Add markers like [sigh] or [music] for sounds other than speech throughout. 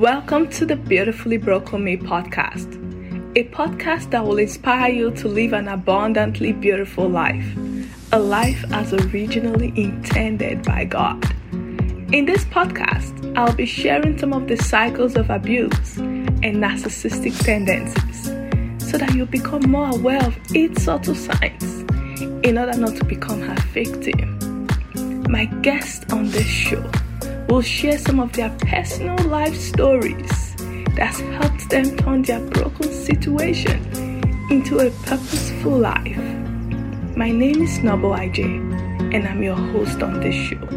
Welcome to the Beautifully Broken Me podcast, a podcast that will inspire you to live an abundantly beautiful life, a life as originally intended by God. In this podcast, I'll be sharing some of the cycles of abuse and narcissistic tendencies so that you become more aware of its subtle signs in order not to become her victim. My guest on this show will share some of their personal life stories that's helped them turn their broken situation into a purposeful life. My name is Noble IJ, and I'm your host on this show.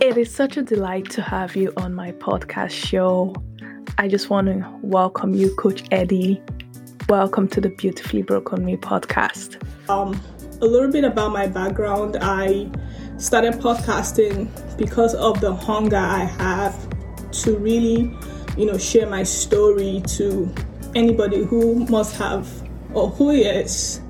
It is such a delight to have you on my podcast show. I just want to welcome you, Coach Eddy. Welcome to the Beautifully Broken Me podcast. Um, a little bit about my background. I started podcasting because of the hunger I have to really, you know, share my story to anybody who must have or who is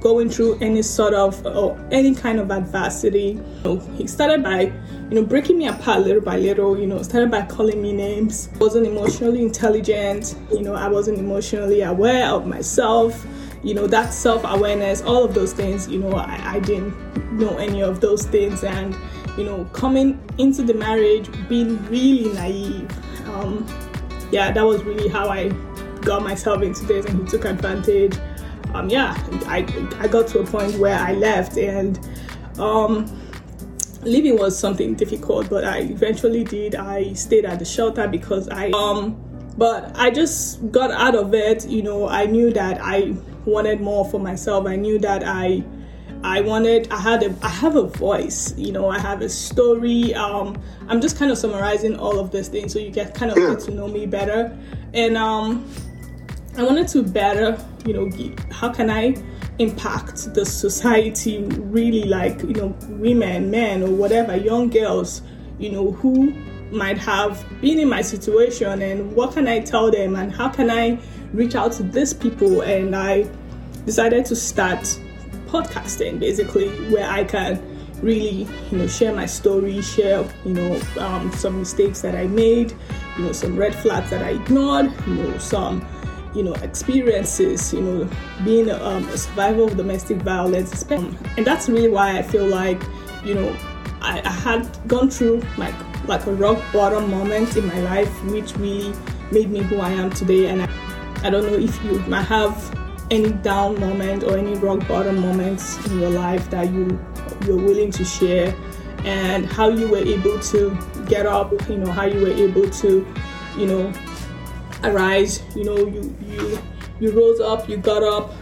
going through any sort of or any kind of adversity. So he started by, you know, breaking me apart little by little, you know, started by calling me names. I wasn't emotionally intelligent, you know, I wasn't emotionally aware of myself you know that self-awareness all of those things you know I, I didn't know any of those things. And you know coming into the marriage being really naive um yeah that was really how i got myself into this and he took advantage. Um yeah i i got to a point where i left and um leaving was something difficult but i eventually did. I stayed at the shelter because i um but i just got out of it you know i knew that i wanted more for myself. I knew that I I wanted I had a I have a voice, you know, I have a story. Um I'm just kind of summarizing all of these things so you get kind of get to know me better. And um I wanted to better, you know, how can I impact the society really like, you know, women, men or whatever, young girls, you know, who might have been in my situation and what can I tell them and how can I reach out to these people and I decided to start podcasting basically where I can really you know share my story share you know um, some mistakes that I made you know some red flags that I ignored you know some you know experiences you know being um, a survivor of domestic violence. And that's really why I feel like you know I, I had gone through like like a rock bottom moment in my life which really made me who I am today and I, I don't know if you might have any down moment or any rock bottom moments in your life that you you're willing to share and how you were able to get up you know how you were able to you know arise. You know you you you rose up you got up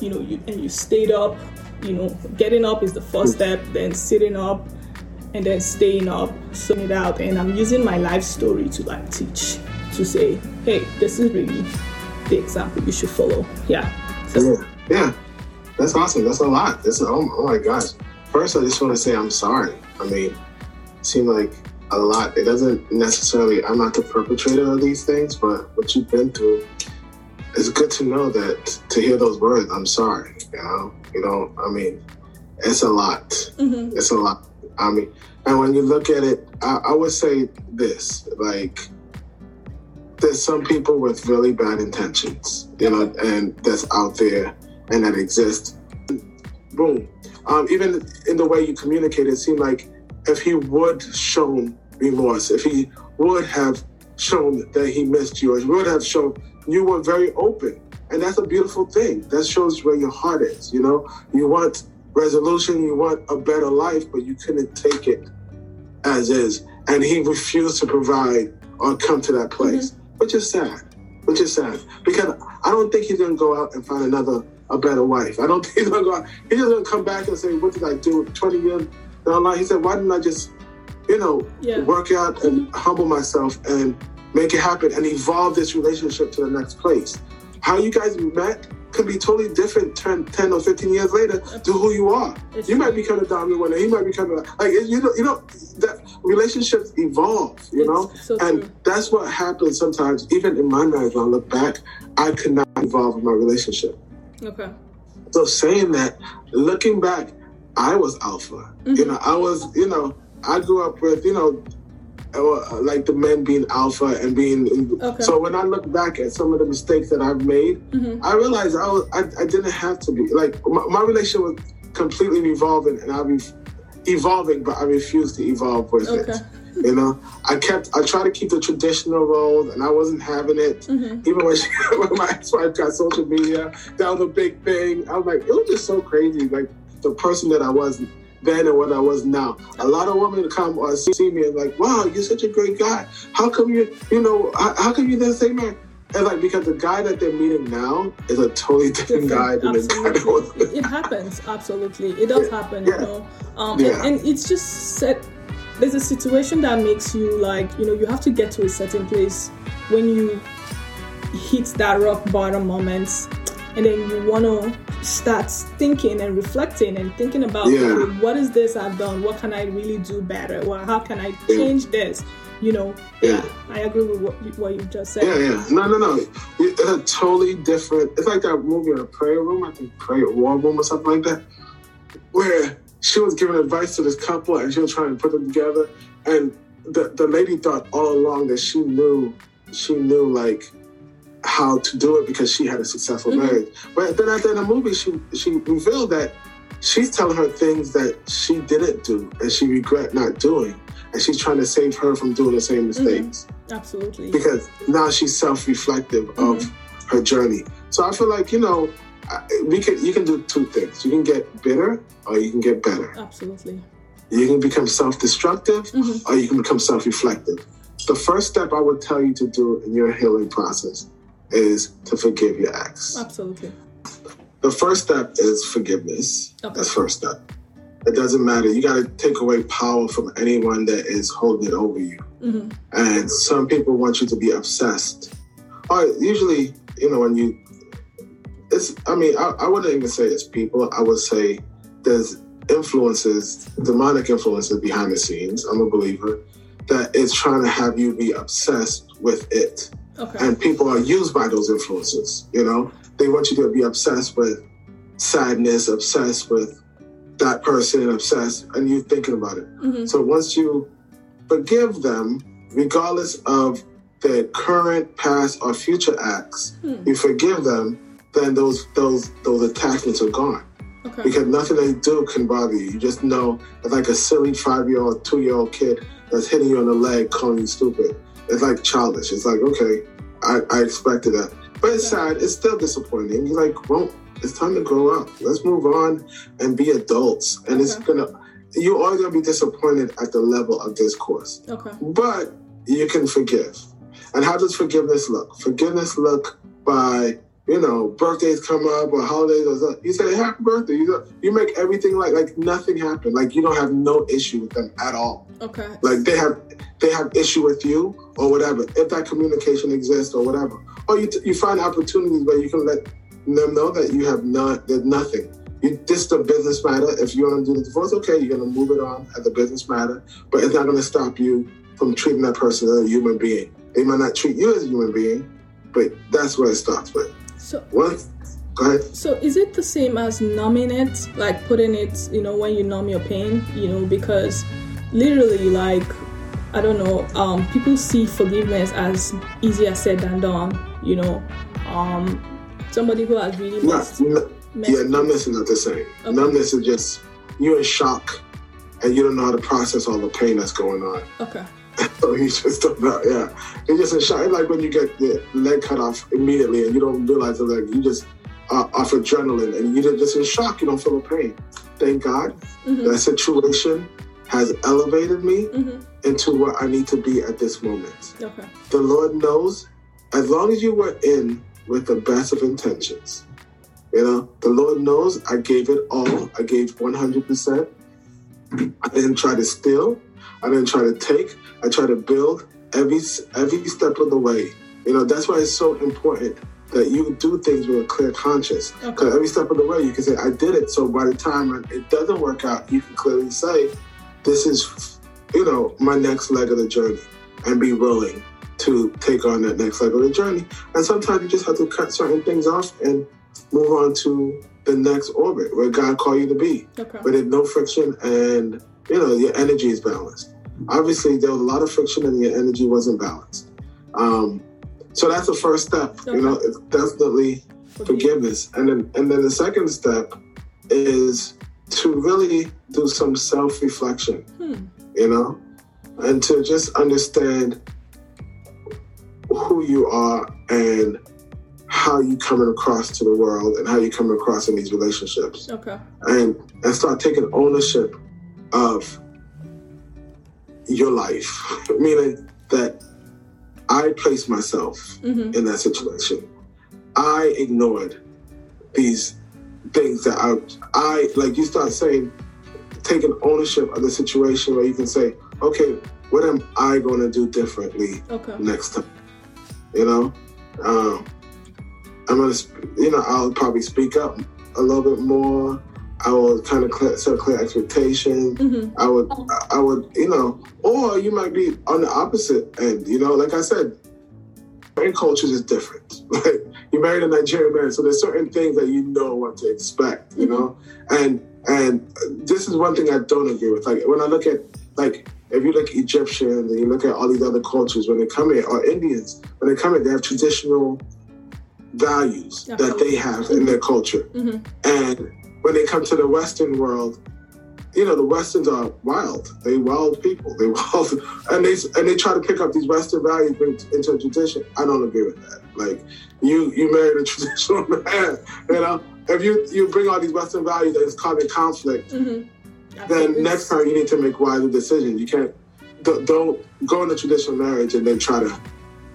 you know you and you stayed up. You know getting up is the first step then sitting up and then staying up sorting it out. And i'm using my life story to like teach to say hey this is really the example you should follow. Yeah. So. Yeah. Yeah. That's awesome. That's a lot. That's oh, oh my gosh. First, I just want to say I'm sorry. I mean, it seemed like a lot. It doesn't necessarily. I'm not the perpetrator of these things, but what you've been through. It's good to know that to hear those words. I'm sorry. You know. You know. I mean, it's a lot. Mm-hmm. It's a lot. I mean, and when you look at it, I, I would say this: like there's some people with really bad intentions, you know, and that's out there and that exists. Boom. Um, even in the way you communicate, it seemed like if he would shown remorse, if he would have shown that he missed you, or would have shown you were very open. And that's a beautiful thing. That shows where your heart is. You know, you want resolution, you want a better life, but you couldn't take it as is. And he refused to provide or come to that place. Mm-hmm which is sad. Which is sad because I don't think he's gonna go out and find another a better wife. I don't [laughs] think he's gonna go out. He's just gonna come back and say, "What did I do? Twenty years down line?" He said, "Why didn't I just, you know, yeah. work out and humble myself and make it happen and evolve this relationship to the next place?" How you guys met could be totally different 10, 10 or 15 years later to who you are. It's you might become a dominant winner. He might become a, like, you know, you know, that relationships evolve, you know? So and true. that's what happens sometimes. Even in my marriage, when I look back, I could not evolve in my relationship. Okay. So saying that, looking back, I was alpha. Mm-hmm. You know, I was, you know, I grew up with, you know, like the men being alpha and being. Okay. So when I look back at some of the mistakes that I've made, Mhm. I realized I was I, I didn't have to be like my, my relationship was completely evolving, and I was evolving, but I refused to evolve with Okay. it. You know, I kept I tried to keep the traditional roles, and I wasn't having it. Mhm. Even when, she, [laughs] when my ex-wife got social media, that was a big thing. I was like, it was just so crazy. Like the person that I was then and what I was now. A lot of women come or see me and like, wow, you're such a great guy. How come you, you know, how, how come you didn't say man? And like because the guy that they're meeting now is a totally [laughs] different, guy than the guy was. It, it happens. Absolutely. It does happen, Yeah. you know. Um, Yeah. and, and it's just set. There's a situation that makes you like, you know, you have to get to a certain place when you hit that rock bottom moments, and then you want to start thinking and reflecting and thinking about Yeah. okay, what is this I've done? What can I really do better? Well, how can I change this? You know, Yeah. I agree with what you, what you just said. Yeah, yeah. No, no, no. It's a totally different. It's like that movie, A Prayer Room. I think Prayer War Room or something like that, where she was giving advice to this couple and she was trying to put them together. And the the lady thought all along that she knew, she knew like how to do it because she had a successful Mhm. marriage. But then at the end of the movie, she she revealed that she's telling her things that she didn't do and she regret not doing, and she's trying to save her from doing the same mistakes Absolutely. because now she's self-reflective of her journey. So I feel like you know, we can you can do two things. You can get bitter, or you can get better. Absolutely. You can become self-destructive, Mhm. or you can become self-reflective. The first step I would tell you to do in your healing process is to forgive your ex. Absolutely. The first step is forgiveness. Okay. That's first step. It doesn't matter. You got to take away power from anyone that is holding it over you. hmm and some people want you to be obsessed. Or usually, you know, when you, it's. I mean, I, I wouldn't even say it's people. I would say there's influences, demonic influences behind the scenes. I'm a believer that is trying to have you be obsessed with it, Okay. and people are used by those influences. You know, they want you to be obsessed with sadness, obsessed with that person, obsessed, and you thinking about it. hmm So once you forgive them, regardless of their current, past, or future acts, Hmm. you forgive them, then those those those attachments are gone. Okay. Because nothing they do can bother you. You just know it's like a silly five year old, two year old kid that's hitting you on the leg, calling you stupid. It's like childish. It's like, okay, I, I expected that. But it's sad. It's still disappointing. You're like, well, it's time to grow up. Let's move on and be adults. And it's gonna you're always gonna be disappointed at the level of discourse. Okay. But you can forgive. And how does forgiveness look? Forgiveness look by, you know, birthdays come up or holidays or something. You say happy birthday. You you make everything like like nothing happened. Like you don't have no issue with them at all. Okay. Like they have they have issue with you or whatever. If that communication exists or whatever. Or you, you find opportunities where you can let them know that you have not there's nothing. You, this is a business matter. If you want to do the divorce, okay, you're gonna move it on as a business matter, but it's not gonna stop you from treating that person as a human being. They might not treat you as a human being, but that's where it starts with. So Once go ahead. so is it the same as numbing it, like putting it, you know, when you numb your pain, you know, because literally like I don't know, um, people see forgiveness as easier said than done, you know. Um somebody who has really messed, not, messed yeah, numbness is not the same. Okay. Numbness is just you're in shock and you don't know how to process all the pain that's going on. Okay. [laughs] So you just don't know, yeah. You're just in shock. It's like when you get the leg cut off immediately and you don't realize the leg. You just uh, off adrenaline and you're just in shock. You don't feel the pain. Thank God hmm that situation has elevated me hmm into where I need to be at this moment. Okay. The Lord knows, as long as you were in with the best of intentions, you know, the Lord knows I gave it all. I gave 100%. I didn't try to steal. I didn't try to take. I tried to build every every step of the way. You know, that's why it's so important that you do things with a clear conscience. Because Okay. every step of the way, you can say, I did it. So by the time it doesn't work out, you can clearly say, this is, you know, my next leg of the journey and be willing to take on that next leg of the journey. And sometimes you just have to cut certain things off and move on to the next orbit where God called you to be. Okay. Where there's no friction and, you know, your energy is balanced. obviously there was a lot of friction and your energy wasn't balanced. Um, so that's the first step. Okay. You know, it's definitely forgiveness, and then and then the second step is to really do some self reflection. Hmm. You know, and to just understand who you are and how you coming across to the world and how you coming across in these relationships Okay. and and start taking ownership of your life [laughs] meaning that i placed myself Mm-hmm. in that situation i ignored these things that i i like you start saying taking ownership of the situation where you can say okay what am i going to do differently Okay. next time. You know, um, I'm gonna, sp- you know, I'll probably speak up a little bit more. I will kind of clear, set clear expectations. Mm-hmm. I would, I would, you know, or you might be on the opposite end. You know, like I said, certain cultures is different. [laughs] Like you married a Nigerian man, so there's certain things that you know what to expect. You know, and and this is one thing I don't agree with. Like when I look at like if you look at Egyptians and you look at all these other cultures when they come here, or Indians when they come here, they have traditional values that they have in their culture. Mhm. And when they come to the Western world, you know, the Westerns are wild. They wild people. They [laughs] wild, and they and they try to pick up these Western values into a tradition. I don't agree with that. Like you, you married a [laughs] traditional man. You know, if you you bring all these Western values that is causing conflict, Mm-hmm. then next time you need to make wiser decisions. You can't don't, don't go into traditional marriage and then try to.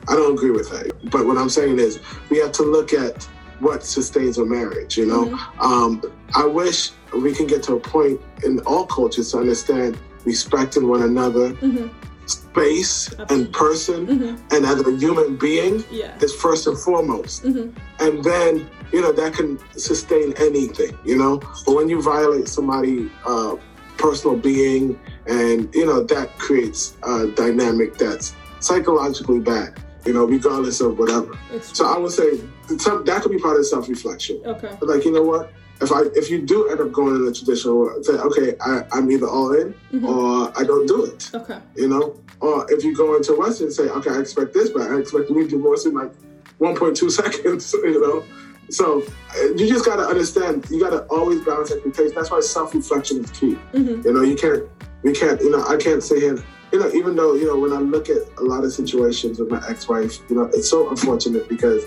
I don't agree with that. But what I'm saying is we have to look at what sustains a marriage. You know, um, I wish we can get to a point in all cultures to understand respecting one another, Mm-hmm. space Absolutely. and person, Mm-hmm. and as a human being Yeah. is first and foremost Mm-hmm. and then you know that can sustain anything you know but when you violate somebody uh personal being and you know that creates a dynamic that's psychologically bad you know regardless of whatever so i would say some, that could be part of self-reflection okay. but like you know what if i if you do end up going in the traditional world say okay I, i'm either all in Mhm. or i don't do it Okay. you know or if you go into western say okay i expect this but i expect me to divorce in like 1.2 [laughs] seconds you know so uh, you just got to understand you got to always balance expectations that's why self-reflection is key Mm-hmm. you know you can't we can't you know i can't sit here you know even though you know when i look at a lot of situations with my ex-wife you know it's so unfortunate because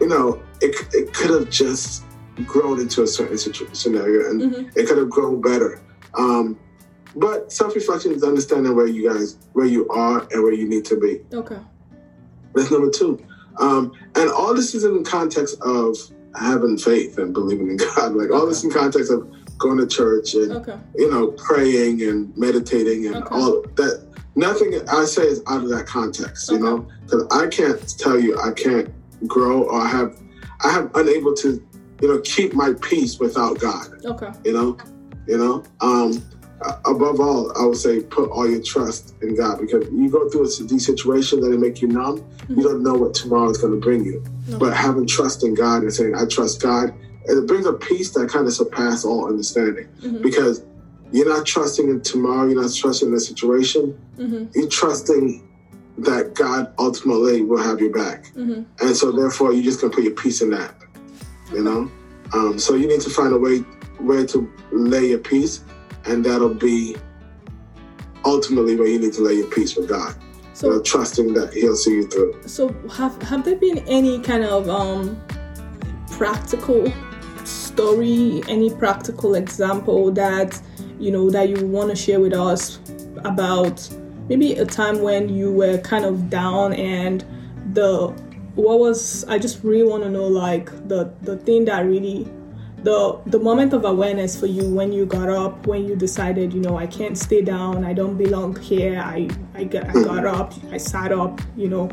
you know it, it could have just grown into a certain situ- scenario and Mm-hmm. it could have grown better um but self-reflection is understanding where you guys where you are and where you need to be Okay. that's number two. Um, and all this is in the context of having faith and believing in God. Like all this in context of going to church and Okay. you know praying and meditating and Okay. all that. Nothing I say is out of that context. You know, because I can't tell you I can't grow or I have I have unable to you know keep my peace without God. Okay. you know? You know? Um above all i would say put all your trust in god because you go through these situations that make you numb you don't know what tomorrow is going to bring you. But having trust in god and saying i trust god it brings a peace that kind of surpasses all understanding Mhm. because you're not trusting in tomorrow you're not trusting the situation. Mm-hmm. you're trusting that god ultimately will have your back. Mm-hmm. and so therefore you just gonna put your peace in that you know? Um, so you need to find a way where to lay your peace and that'll be ultimately where you need to lay your peace with god. You know, So trusting that he'll see you through. So have have there been any kind of um practical story, any practical example that you know that you want to share with us about maybe a time when you were kind of down and the what was I just really want to know like the the thing that really the the moment of awareness for you when you got up when you decided you know I can't stay down I don't belong here I I got, I got up I sat up you know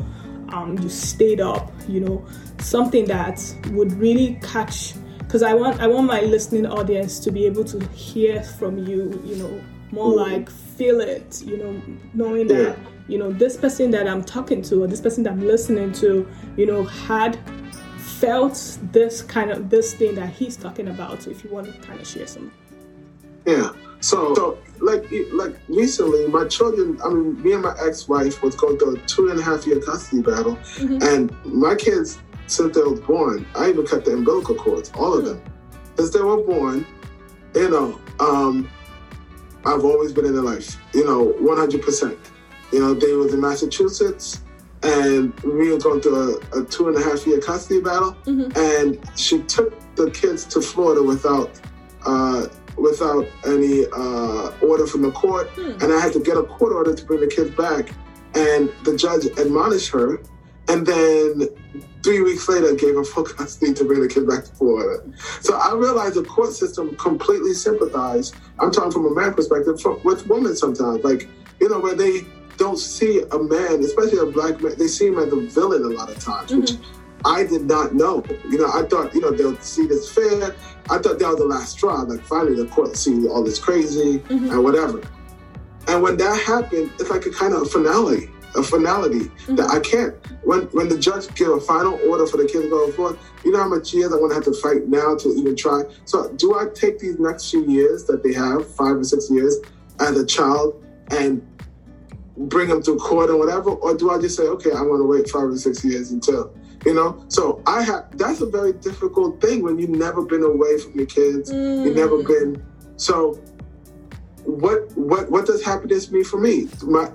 um, you stayed up you know something that would really catch because I want I want my listening audience to be able to hear from you you know more like feel it you know knowing that. You know this person that I'm talking to or this person that I'm listening to you know had felt this kind of this thing that he's talking about so if you want to kind of share some yeah So, so like like recently, my children. I mean, me and my ex-wife was going through a two and a half year custody battle, mm-hmm. and my kids since they was born, I even cut the umbilical cords, all of them, since they were born. You know, um, I've always been in their life. You know, one hundred percent. You know, they was in Massachusetts and we were going through a, a, two and a half year custody battle, mm-hmm. and she took the kids to Florida without uh, without any uh, order from the court, mm. and I had to get a court order to bring the kids back. And the judge admonished her, and then three weeks later gave her full [laughs] custody to bring the kids back to Florida. So I realized the court system completely sympathized. I'm talking from a man perspective for, with women sometimes, like you know where they don't see a man, especially a black man, they see him as a villain a lot of times, mm-hmm. which I did not know. You know, I thought, you know, they'll see this fair. I thought that was the last straw. Like finally the court sees all this crazy mm-hmm. and whatever. And when that happened, it's like a kind of finale, a finality mm-hmm. that I can't. When when the judge give a final order for the kids going go forth, you know how much years I want to have to fight now to even try. So do I take these next few years that they have, five or six years, as a child and bring them to court or whatever, or do I just say, okay, I'm going to wait five or six years until, you know? So I have that's a very difficult thing when you've never been away from your kids, mm. you've never mm. been. So what what what does happiness mean for me? My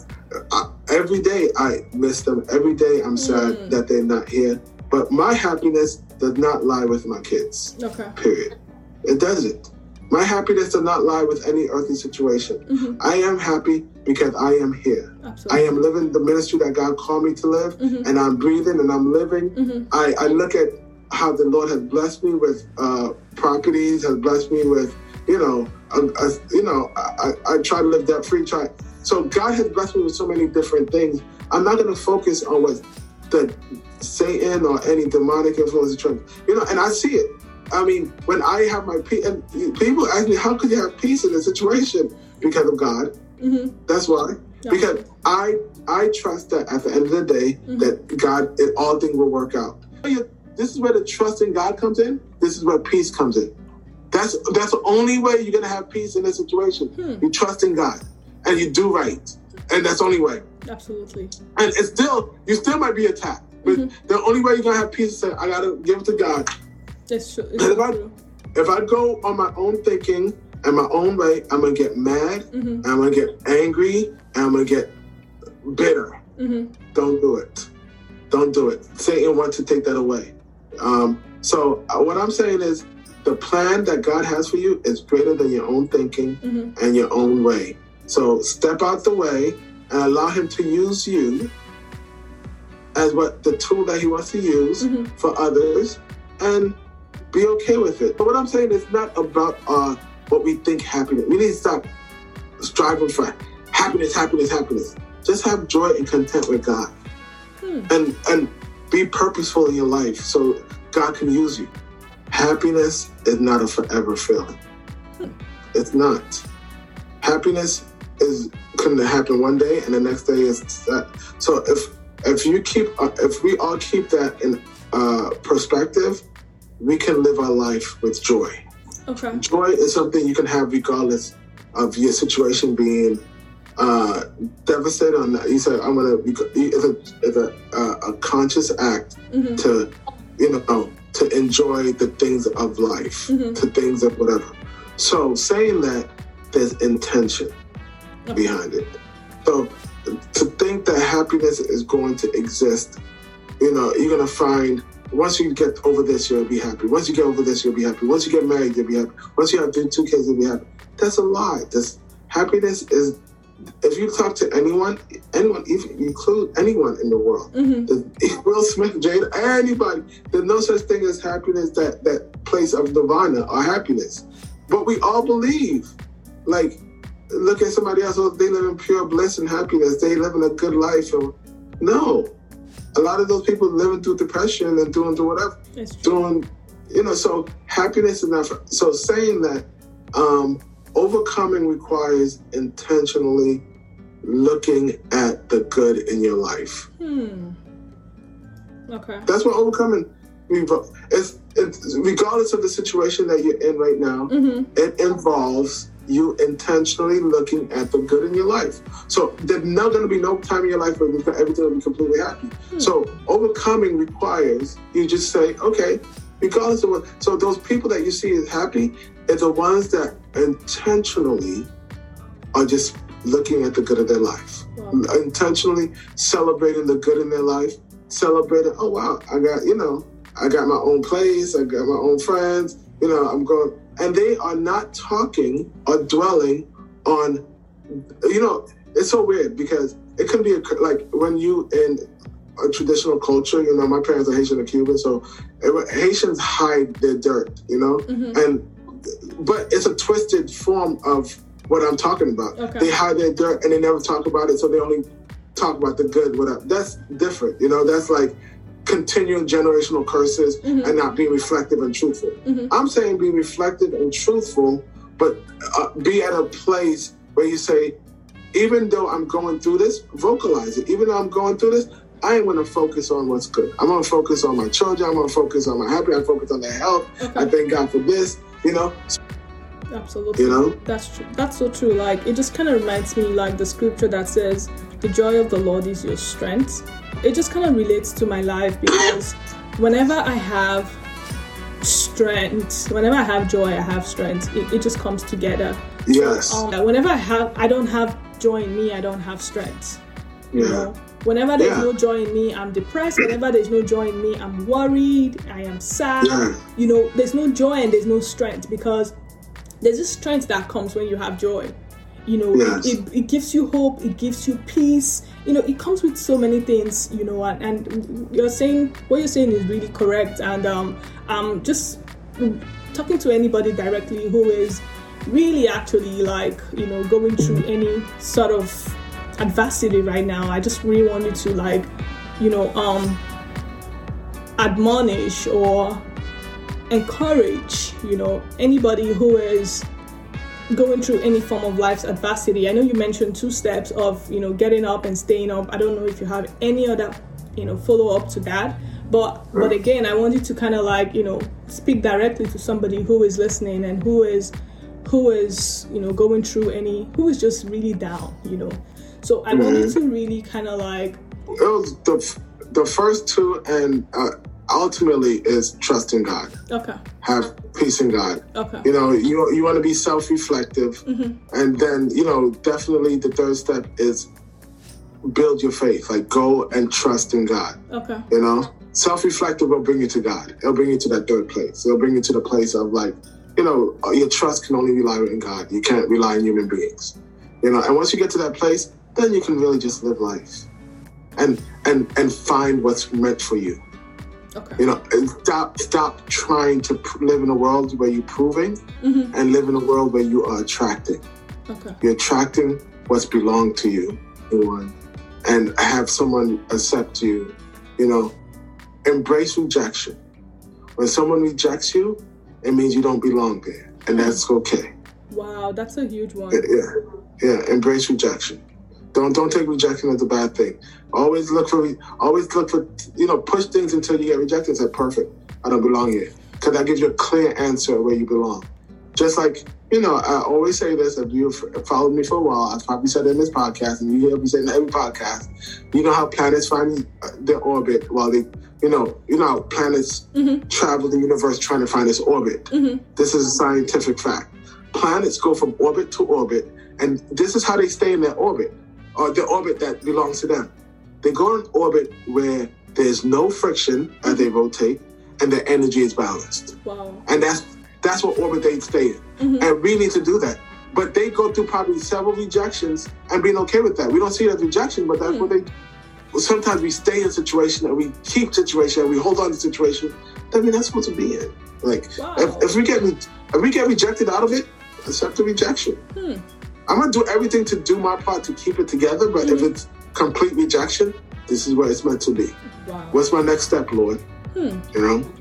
uh, every day I miss them. Every day I'm sad mm. that they're not here. But my happiness does not lie with my kids. Okay. Period. It doesn't. My happiness does not lie with any earthly situation. Mm-hmm. I am happy because I am here. Absolutely. I am living the ministry that God called me to live, mm-hmm. and I'm breathing and I'm living. Mm-hmm. I, I look at how the Lord has blessed me with uh, properties, has blessed me with, you know, a, a, you know, I, I try to live that free. Try so God has blessed me with so many different things. I'm not going to focus on what the Satan or any demonic influence is trying. You know, and I see it. I mean, when I have my peace, and people ask me, how could you have peace in this situation? Because of God. Mm-hmm. That's why. Yeah. Because I I trust that at the end of the day, mm-hmm. that God, it, all things will work out. This is where the trust in God comes in. This is where peace comes in. That's that's the only way you're gonna have peace in this situation. Hmm. You trust in God and you do right, and that's the only way. Absolutely. And it's still you still might be attacked, but mm-hmm. the only way you're gonna have peace is say, I gotta give it to God. It's true. It's if, I, if I go on my own thinking and my own way, I'm gonna get mad, mm-hmm. I'm gonna get angry, and I'm gonna get bitter. Mm-hmm. Don't do it. Don't do it. Satan wants to take that away. Um, so uh, what I'm saying is, the plan that God has for you is greater than your own thinking mm-hmm. and your own way. So step out the way and allow Him to use you as what the tool that He wants to use mm-hmm. for others, and be okay with it. But what I'm saying is not about uh, what we think happiness. We need to stop striving for happiness, happiness, happiness. Just have joy and content with God, hmm. and and be purposeful in your life so God can use you. Happiness is not a forever feeling. Hmm. It's not. Happiness is going to happen one day, and the next day is that. So if if you keep uh, if we all keep that in uh, perspective, we can live our life with joy. Okay. Joy is something you can have regardless of your situation being uh, devastated or not. You said, I'm gonna. It's a it's a, uh, a conscious act mm-hmm. to you know to enjoy the things of life, mm-hmm. to things of whatever. So saying that there's intention okay. behind it. So to think that happiness is going to exist, you know, you're gonna find once you get over this, you'll be happy. Once you get over this, you'll be happy. Once you get married, you'll be happy. Once you have two kids, you'll be happy. That's a lie. This happiness is if you talk to anyone, anyone, even include anyone in the world, mm-hmm. [laughs] Will Smith, Jada, anybody, there's no such thing as happiness that that place of nirvana or happiness. But we all believe, like, look at somebody else, oh, they live in pure bliss and happiness. They live in a good life. And, no, a lot of those people living through depression and doing through whatever, doing, you know, so happiness is not, so saying that um, overcoming requires intentionally looking at the good in your life. Hmm. Okay. That's what overcoming it's, it's, regardless of the situation that you're in right now, mm-hmm. it involves you intentionally looking at the good in your life. So there's not going to be no time in your life where everything will be completely happy. Hmm. So overcoming requires you just say, okay, regardless of what. So those people that you see as happy are the ones that intentionally are just looking at the good of their life, wow. intentionally celebrating the good in their life, celebrating. Oh wow, I got you know, I got my own place, I got my own friends. You know, I'm going and they are not talking or dwelling on you know it's so weird because it can be a, like when you in a traditional culture you know my parents are haitian and cuban so haitians hide their dirt you know mm-hmm. and but it's a twisted form of what i'm talking about okay. they hide their dirt and they never talk about it so they only talk about the good whatever that's different you know that's like continuing generational curses mm-hmm. and not being reflective and truthful. Mm-hmm. I'm saying be reflective and truthful, but uh, be at a place where you say, even though I'm going through this, vocalize it. Even though I'm going through this, I am going to focus on what's good. I'm going to focus on my children. I'm going to focus on my happy. I focus on their health. Okay. I thank God for this. You know. Absolutely. You know. That's true. That's so true. Like it just kind of reminds me like the scripture that says, "The joy of the Lord is your strength." It just kind of relates to my life because whenever I have strength, whenever I have joy, I have strength. It, it just comes together. Yes. Um, whenever I have, I don't have joy in me, I don't have strength. You yeah. know, whenever there's yeah. no joy in me, I'm depressed. Whenever there's no joy in me, I'm worried. I am sad. Yeah. You know, there's no joy and there's no strength because there's this strength that comes when you have joy you know yes. it, it, gives you hope it gives you peace you know it comes with so many things you know and, and you're saying what you're saying is really correct and um i'm just talking to anybody directly who is really actually like you know going through any sort of adversity right now i just really wanted to like you know um admonish or encourage you know anybody who is going through any form of life's adversity. I know you mentioned two steps of, you know, getting up and staying up. I don't know if you have any other, you know, follow up to that. But but again, I wanted to kind of like, you know, speak directly to somebody who is listening and who is who is, you know, going through any who is just really down, you know. So I mm-hmm. wanted to really kind of like it was the the first two and uh, ultimately is trust in God. Okay. Have peace in God. Okay. You know, you you want to be self-reflective, mm-hmm. and then you know definitely the third step is build your faith. Like go and trust in God. Okay. You know, self-reflective will bring you to God. It'll bring you to that third place. It'll bring you to the place of like, you know, your trust can only rely on God. You can't rely on human beings. You know, and once you get to that place, then you can really just live life, and and and find what's meant for you. Okay. You know, stop stop trying to live in a world where you're proving, mm-hmm. and live in a world where you are attracting. Okay. You're attracting what's belonged to you, one, and have someone accept you. You know, embrace rejection. When someone rejects you, it means you don't belong there, and that's okay. Wow, that's a huge one. Yeah, yeah. Embrace rejection. Don't don't take rejection as a bad thing. Always look for always look for you know push things until you get rejected. Say perfect, I don't belong here because that gives you a clear answer where you belong. Just like you know, I always say this. If you've followed me for a while, I've probably said it in this podcast, and you hear me saying in every podcast. You know how planets find their orbit while they, you know, you know how planets mm-hmm. travel the universe trying to find its orbit. Mm-hmm. This is a scientific fact. Planets go from orbit to orbit, and this is how they stay in their orbit or the orbit that belongs to them. They go in orbit where there's no friction as they rotate and their energy is balanced. Wow. And that's that's what orbit they stay in. Mm-hmm. And we need to do that. But they go through probably several rejections and being okay with that. We don't see it as rejection, but that's mm. what they sometimes we stay in a situation and we keep situation and we hold on to situation that we're not supposed to be in. Like wow. if, if, we get if we get rejected out of it, accept the rejection. Hmm. I'm gonna do everything to do my part to keep it together. But mm-hmm. if it's complete rejection, this is where it's meant to be. Wow. What's my next step, Lord? Hmm. You know.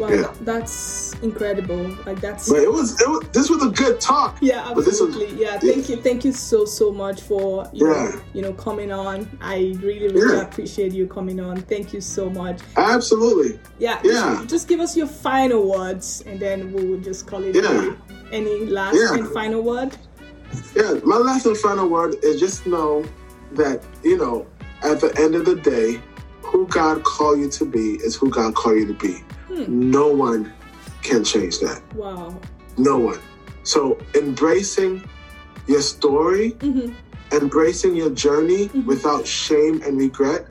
Wow, yeah. that's incredible. Like that's. But it was, it was. This was a good talk. Yeah, absolutely. Was, yeah, thank yeah. you, thank you so so much for you yeah. know, you know coming on. I really really yeah. appreciate you coming on. Thank you so much. Absolutely. Yeah. Yeah. Just, just, give us your final words, and then we'll just call it. Yeah. Any last and final word? Yeah, my last and final word is just know that, you know, at the end of the day, who God called you to be is who God called you to be. No one can change that. Wow. No one. So embracing your story, Mhm. embracing your journey without shame and regret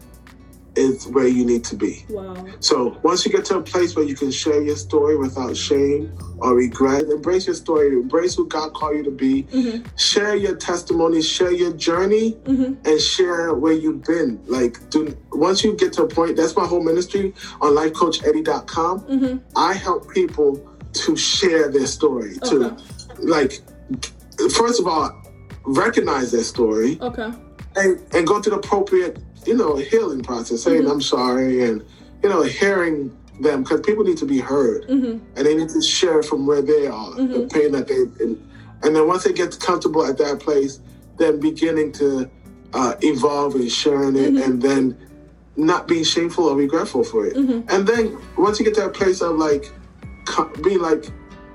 is where you need to be. Wow. So once you get to a place where you can share your story without shame or regret, embrace your story, embrace who God called you to be, Mhm. share your testimony, share your journey, Mhm. and share where you've been. Like, do, once you get to a point, that's my whole ministry on lifecoacheddie.com. Mhm. I help people to share their story, to Okay. like, first of all, recognize their story Okay. and, and go through the appropriate, you know, healing process, saying mm-hmm. I'm sorry and, you know, hearing them because people need to be heard Mhm. and they need to share from where they are, the mm-hmm. pain that they, and, and then once they get comfortable at that place, then beginning to uh, evolve and sharing it mm-hmm. and then not being shameful or regretful for it. And then once you get to that place of like, being like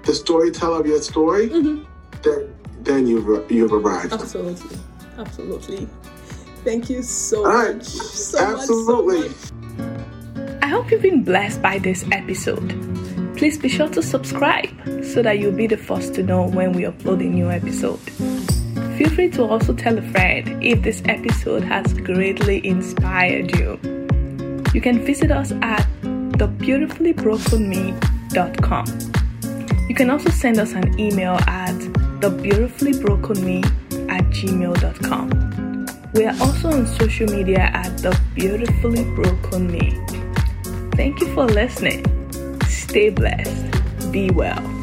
the storyteller of your story, then, then you've, you've arrived. Absolutely. Absolutely. Thank you so All right. much. So much, Absolutely. so much. I hope you've been blessed by this episode. Please be sure to subscribe so that you'll be the first to know when we upload a new episode. Feel free to also tell a friend if this episode has greatly inspired you. You can visit us at thebeautifullyBrokenMe.com. You can also send us an email at thebeautifullyBrokenMe at gmail.com. We are also on social media at The Beautifully Broken Me. Thank you for listening. Stay blessed. Be well.